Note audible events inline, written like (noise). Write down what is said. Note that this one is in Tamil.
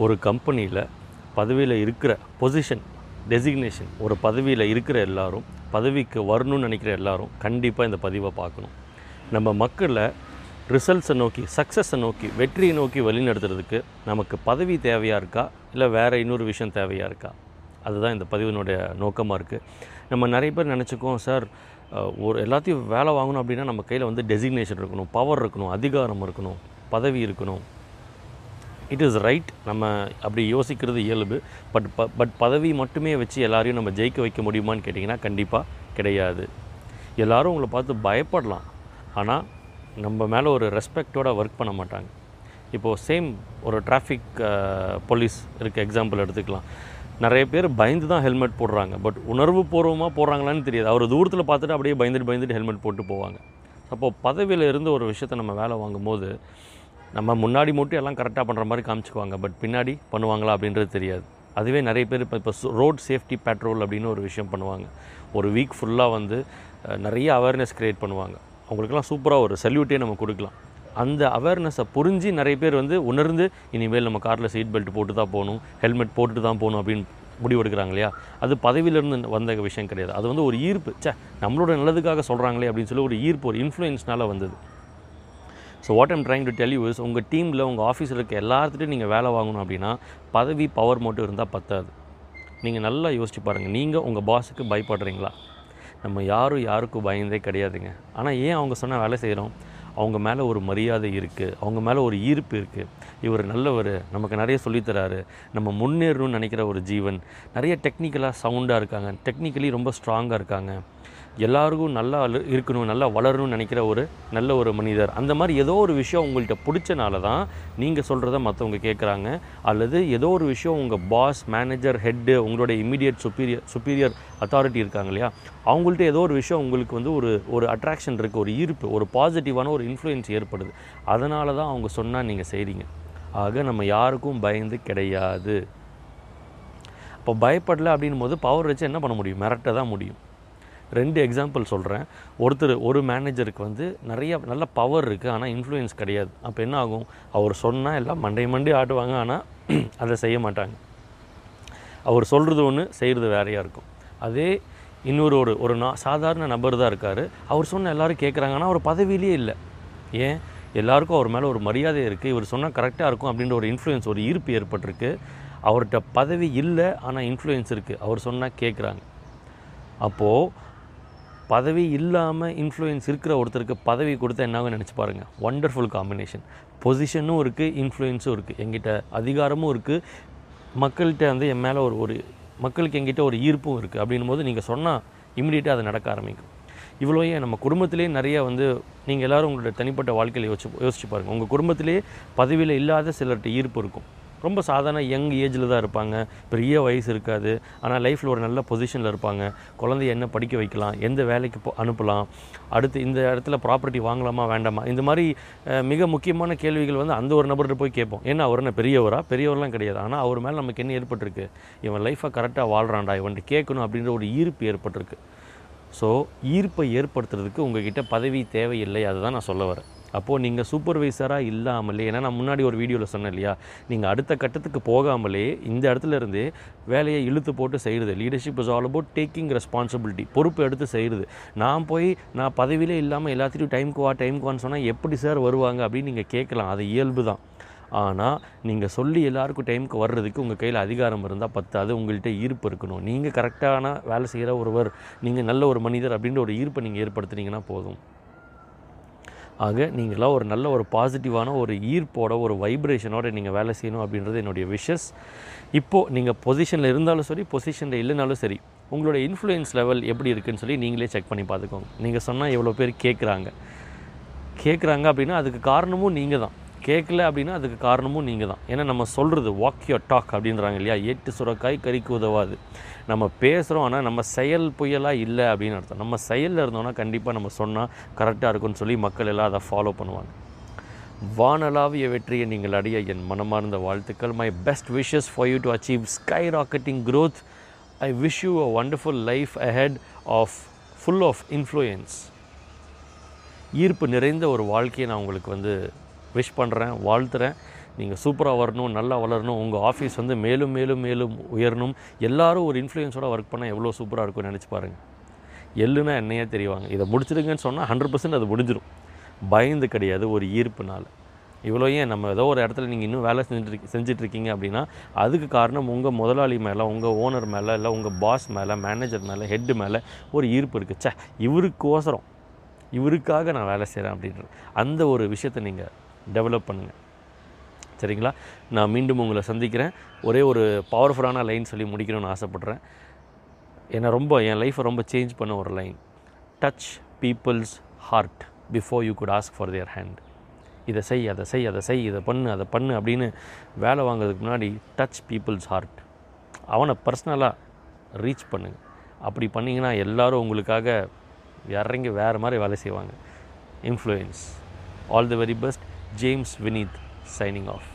ஒரு கம்பெனியில் பதவியில் இருக்கிற பொசிஷன் டெசிக்னேஷன் ஒரு பதவியில் இருக்கிற எல்லாரும் பதவிக்கு வரணும்னு நினைக்கிற எல்லாரும் கண்டிப்பாக இந்த பதிவை பார்க்கணும். நம்ம மக்களை ரிசல்ட்ஸை நோக்கி சக்ஸஸை நோக்கி வெற்றியை நோக்கி வழிநடத்துறதுக்கு நமக்கு பதவி தேவையாக இருக்கா? இல்லை வேறு இன்னொரு விஷயம் தேவையாக இருக்கா? அதுதான் இந்த பதிவினுடைய நோக்கமாக இருக்குது நம்ம நிறைய பேர் நினச்சிக்கோம் சார் ஒரு எல்லாத்தையும் வேலை வாங்கணும் அப்படின்னா நம்ம கையில் வந்து டெசிக்னேஷன் இருக்கணும் பவர் இருக்கணும் அதிகாரம் இருக்கணும் பதவி இருக்கணும். இட் இஸ் ரைட் நம்ம அப்படி யோசிக்கிறது இயல்பு. பட் ப பட் பதவி மட்டுமே வச்சு எல்லாரையும் நம்ம ஜெயிக்க வைக்க முடியுமான்னு கேட்டிங்கன்னா கண்டிப்பாக கிடையாது. எல்லோரும் உங்களை பார்த்து பயப்படலாம். ஆனால் நம்ம மேலே ஒரு ரெஸ்பெக்டோடு ஒர்க் பண்ண மாட்டாங்க. இப்போது சேம் ஒரு டிராஃபிக் போலீஸ் இருக்க எக்ஸாம்பிள் எடுத்துக்கலாம். நிறைய பேர் பயந்து தான் ஹெல்மெட் போடுறாங்க. பட் உணர்வு பூர்வமாக போடுறாங்களான்னு தெரியாது. அவர் தூரத்தில் பார்த்துட்டு அப்படியே பயந்துட்டு பயந்துட்டு ஹெல்மெட் போட்டு போவாங்க. அப்போது பதவியில் இருந்து ஒரு விஷயத்தை நம்ம வேலை வாங்கும்போது நம்ம முன்னாடி மட்டும் எல்லாம் கரெக்டாக பண்ணுற மாதிரி காமிச்சுக்குவாங்க. பட் பின்னாடி பண்ணுவாங்களா அப்படின்றது தெரியாது. அதுவே நிறைய பேர் இப்போ இப்போ ரோட் சேஃப்டி பேட்ரோல் அப்படின்னு ஒரு விஷயம் பண்ணுவாங்க. ஒரு வீக் ஃபுல்லாக வந்து நிறைய அவேர்னஸ் க்ரியேட் பண்ணுவாங்க. அவங்களுக்கெல்லாம் சூப்பராக ஒரு சல்யூட்டே நம்ம கொடுக்கலாம். அந்த அவேர்னஸை புரிஞ்சு நிறைய பேர் வந்து உணர்ந்து இனிமேல் நம்ம காரில் சீட் பெல்ட் போட்டு தான் போகணும் ஹெல்மெட் போட்டுட்டு தான் போகணும் அப்படின்னு முடிவெடுக்கிறாங்க இல்லையா? அது பதவியிலேருந்து வந்த விஷயம் கிடையாது. அது வந்து ஒரு ஈர்ப்பு. ச்சே நம்மளோட நல்லதுக்காக சொல்கிறாங்களே அப்படின்னு சொல்லி ஒரு ஈர்ப்பு ஒரு இன்ஃப்ளூயன்ஸ்னால் வந்தது. So what I'm trying to tell you is உங்கள் டீமில் உங்கள் ஆஃபீஸில் இருக்க எல்லாத்துட்டையும் நீங்கள் வேலை வாங்கணும் அப்படின்னா பதவி பவர் மட்டும் இருந்தால் பத்தாது. நீங்கள் நல்லா யோசிச்சு பாருங்கள் நீங்கள் உங்கள் பாஸுக்கு பயப்படுறீங்களா? நம்ம யாரும் யாருக்கும் பயந்தே கிடையாதுங்க. ஆனால் ஏன் அவங்க சொன்ன வேலை செய்கிறோம் அவங்க மேலே ஒரு மரியாதை இருக்குது அவங்க மேலே ஒரு ஈர்ப்பு இருக்குது இவர் நல்லவர். நமக்கு நிறைய சொல்லித்தராரு நம்ம முன்னேறணும்னு நினைக்கிற ஒரு ஜீவன். நிறைய டெக்னிக்கலாக சவுண்டாக இருக்காங்க. டெக்னிக்கலி ரொம்ப ஸ்ட்ராங்காக இருக்காங்க. எல்லாருக்கும் நல்லா இருக்கணும் நல்லா வளரணும்னு நினைக்கிற ஒரு நல்ல ஒரு மனிதர். அந்த மாதிரி ஏதோ ஒரு விஷயம் உங்கள்கிட்ட பிடிச்சனால தான் நீங்கள் சொல்கிறத மற்றவங்க கேட்குறாங்க அல்லது ஏதோ ஒரு விஷயம் உங்கள் பாஸ் மேனேஜர் ஹெட்டு உங்களுடைய இமீடியட் சுப்பீரியர் சுப்பீரியர் அத்தாரிட்டி இருக்காங்க இல்லையா? அவங்கள்ட்ட ஏதோ ஒரு விஷயம் உங்களுக்கு வந்து ஒரு ஒரு அட்ராக்ஷன் இருக்குது ஒரு ஈர்ப்பு ஒரு பாசிட்டிவான ஒரு இன்ஃப்ளூயன்ஸ் ஏற்படுது. அதனால தான் அவங்க சொன்னால் நீங்கள் செய்கிறீங்க ஆக நம்ம யாருக்கும் பயந்து கிடையாது. இப்போ பயப்படலை அப்படின்னும் போது பவர் வச்சு என்ன பண்ண முடியும்? மிரட்ட தான் முடியும். ரெண்டு எக்ஸாம்பிள் சொல்கிறேன் ஒருத்தர் ஒரு மேனேஜருக்கு வந்து நிறைய நல்ல பவர் இருக்குது ஆனால் இன்ஃப்ளூயன்ஸ் கிடையாது. அப்போ என்ன ஆகும்? அவர் சொன்னால் எல்லாம் மண்டை மண்டி ஆடுவாங்க ஆனால் (clears throat) அதை செய்ய மாட்டாங்க. அவர் சொல்கிறது ஒன்று செய்கிறது வேறையாக இருக்கும். அதே இன்னொரு ஒரு ஒரு நா சாதாரண நபர் தான் இருக்கார். அவர் சொன்ன எல்லாரும் கேட்குறாங்க ஆனால் அவர் பதவியிலே இல்லை. ஏன்? எல்லாருக்கும் அவர் மேலே ஒரு மரியாதை இருக்குது இவர் சொன்னால் கரெக்டாக இருக்கும் அப்படின்ற ஒரு இன்ஃப்ளூயன்ஸ் ஒரு ஈர்ப்பு ஏற்பட்டிருக்கு. அவர்கிட்ட பதவி இல்லை ஆனால் இன்ஃப்ளூயன்ஸ் இருக்குது அவர் சொன்னால் கேட்குறாங்க அப்போது பதவி இல்லாமல் இன்ஃப்ளூயன்ஸ் இருக்கிற ஒருத்தருக்கு பதவி கொடுத்தா என்னாகும் நினச்சி பாருங்கள் ஒண்டர்ஃபுல் காம்பினேஷன் பொசிஷனும் இருக்குது இன்ஃப்ளூயன்ஸும் இருக்குது எங்கிட்ட அதிகாரமும் இருக்குது மக்கள்கிட்ட வந்து என் மேலே ஒரு ஒரு மக்களுக்கு எங்கிட்ட ஒரு ஈர்ப்பும் இருக்குது அப்படின்னும் போது நீங்கள் சொன்னால் இமிடியேட்டாக அது நடக்க ஆரம்பிக்கும். இவ்வளோ ஏன் நம்ம குடும்பத்திலே நிறைய வந்து நீங்கள் எல்லாரும் உங்களோட தனிப்பட்ட வாழ்க்கையில் யோசிச்சு யோசிச்சு பாருங்கள் உங்கள் குடும்பத்திலே பதவியில் இல்லாத சிலர்கிட்ட ஈர்ப்பு இருக்கும். ரொம்ப சாதாரண யங் ஏஜில் தான் இருப்பாங்க. பெரிய வயசு இருக்காது. ஆனால் லைஃப்பில் ஒரு நல்ல பொசிஷனில் இருப்பாங்க. குழந்தைய என்ன படிக்க வைக்கலாம்? எந்த வேலைக்கு போ அனுப்பலாம்? அடுத்து இந்த இடத்துல ப்ராப்பர்ட்டி வாங்கலாமா வேண்டாமா? இந்த மாதிரி மிக முக்கியமான கேள்விகள் வந்து அந்த ஒரு நபர்கிட்ட போய் கேட்போம். ஏன்னா அவர் என்ன பெரியவரா? பெரியவர்லாம் கிடையாது. ஆனால் அவர் மேலே நமக்கு என்ன ஏற்பட்டிருக்கு? இவன் லைஃப்பை கரெக்டாக வாழ்கிறான்டா இவன்ட்டு கேட்கணும் அப்படின்ற ஒரு ஈர்ப்பு ஏற்பட்டிருக்கு. ஸோ ஈர்ப்பை ஏற்படுத்துறதுக்கு உங்ககிட்ட பதவி தேவையில்லை அதுதான் நான் சொல்ல வரேன். அப்போது நீங்கள் சூப்பர்வைசராக இல்லாமலே ஏன்னா நான் முன்னாடி ஒரு வீடியோவில் சொன்னேன் இல்லையா? நீங்கள் அடுத்த கட்டத்துக்கு போகாமலே இந்த இடத்துல இருந்தே வேலையை இழுத்து போட்டு செய்கிறது leadership is all about taking responsibility பொறுப்பு எடுத்து செய்கிறது நான் போய் நான் பதவியிலே இல்லாமல் எல்லாத்தையும் டைமுக்கு வா டைமுக்கு வான்னு சொன்னால் எப்படி சார் வருவாங்க அப்படின்னு நீங்கள் கேட்கலாம். அது இயல்பு தான். ஆனால் நீங்கள் சொல்லி எல்லாருக்கும் டைமுக்கு வர்றதுக்கு உங்கள் கையில் அதிகாரம் இருந்தால் பத்தாது. உங்கள்கிட்ட ஈர்ப்பு இருக்கணும். நீங்கள் கரெக்டான வேலை செய்கிற ஒருவர் நீங்கள் நல்ல ஒரு மனிதர் அப்படின்ற ஒரு ஈர்ப்பை நீங்கள் ஏற்படுத்துனீங்கன்னா போதும். ஆக நீங்களாக ஒரு நல்ல ஒரு பாசிட்டிவான ஒரு ஈர்ப்போட ஒரு வைப்ரேஷனோட நீங்கள் வேலை செய்யணும் அப்படின்றது என்னுடைய விஷஸ் இப்போது நீங்கள் பொசிஷனில் இருந்தாலும் சரி பொசிஷனில் இல்லைனாலும் சரி உங்களோட இன்ஃப்ளூயன்ஸ் லெவல் எப்படி இருக்குன்னு சொல்லி நீங்களே செக் பண்ணி பார்த்துக்கோங்க. நீங்கள் சொன்னால் எவ்வளோ பேர் கேட்குறாங்க கேட்குறாங்க அப்படின்னா அதுக்கு காரணமும் நீங்கள் தான் கேட்கல அப்படின்னா அதுக்கு காரணமும் நீங்கள் தான். ஏன்னா நம்ம சொல்கிறது வாக் யோர் டாக் அப்படின்றாங்க இல்லையா? எட்டு சுரக்காய் கறிக்கு உதவாது. நம்ம பேசுகிறோம் ஆனால் நம்ம செயல் புயலாக இல்லை அப்படின்னு அர்த்தம். நம்ம செயலில் இருந்தோம்னா கண்டிப்பாக நம்ம சொன்னால் கரெக்டாக இருக்கும்னு சொல்லி மக்கள் எல்லாம் அதை ஃபாலோ பண்ணுவாங்க. வானலாவிய வெற்றியை நீங்கள் அடைய என் மனமார்ந்த வாழ்த்துக்கள். My best wishes for you to achieve sky rocketing growth I wish you a wonderful life ahead of full of influence ஈர்ப்பு நிறைந்த ஒரு வாழ்க்கையை நான் உங்களுக்கு வந்து விஷ் பண்ணுறேன் வாழ்த்துறேன். நீங்கள் சூப்பராக வரணும் நல்லா வளரணும். உங்கள் ஆஃபீஸ் வந்து மேலும் மேலும் மேலும் உயரணும். எல்லோரும் ஒரு இன்ஃப்ளூயன்ஸோட ஒர்க் பண்ணால் எவ்வளோ சூப்பராக இருக்கும்னு நினச்சி பாருங்கள் எள்ளுனா என்னையே தெரிவாங்க. இதை முடிச்சிடுங்கன்னு சொன்னால் ஹண்ட்ரட் பர்சன்ட் அது முடிஞ்சிடும் பயந்து கிடையாது ஒரு ஈர்ப்புனால். இவ்வளோ ஏன் நம்ம ஏதோ ஒரு இடத்துல நீங்கள் இன்னும் வேலை செஞ்சுட்டு செஞ்சுட்டு இருக்கீங்க அப்படின்னா அதுக்கு காரணம் உங்கள் முதலாளி மேலே உங்கள் ஓனர் மேலே இல்லை உங்கள் பாஸ் மேலே மேனேஜர் மேலே ஹெட்டு மேலே ஒரு ஈர்ப்பு இருக்குது ச்சே இவருக்கோசரம் இவருக்காக நான் வேலை செய்கிறேன் அப்படின்ற அந்த ஒரு விஷயத்தை நீங்கள் டெவலப் பண்ணுங்கள் சரிங்களா? நான் மீண்டும் உங்களை சந்திக்கிறேன். ஒரே ஒரு பவர்ஃபுல்லான லைன் சொல்லி முடிக்கணும்னு ஆசைப்பட்றேன். என்னை ரொம்ப என் லைஃப்பை ரொம்ப சேஞ்ச் பண்ண ஒரு line touch people's heart before you could ask for their hand இதை செய் அதை செய் அதை செய் இதை பண்ணு அதை பண்ணு அப்படின்னு வேலை வாங்குறதுக்கு முன்னாடி டச் பீப்புள்ஸ் ஹார்ட் அவனை பர்சனலாக ரீச் பண்ணுங்கள் அப்படி பண்ணிங்கன்னா எல்லோரும் உங்களுக்காக இறங்கி வேறு மாதிரி வேலை செய்வாங்க. Influence all the very best James Vineet signing off.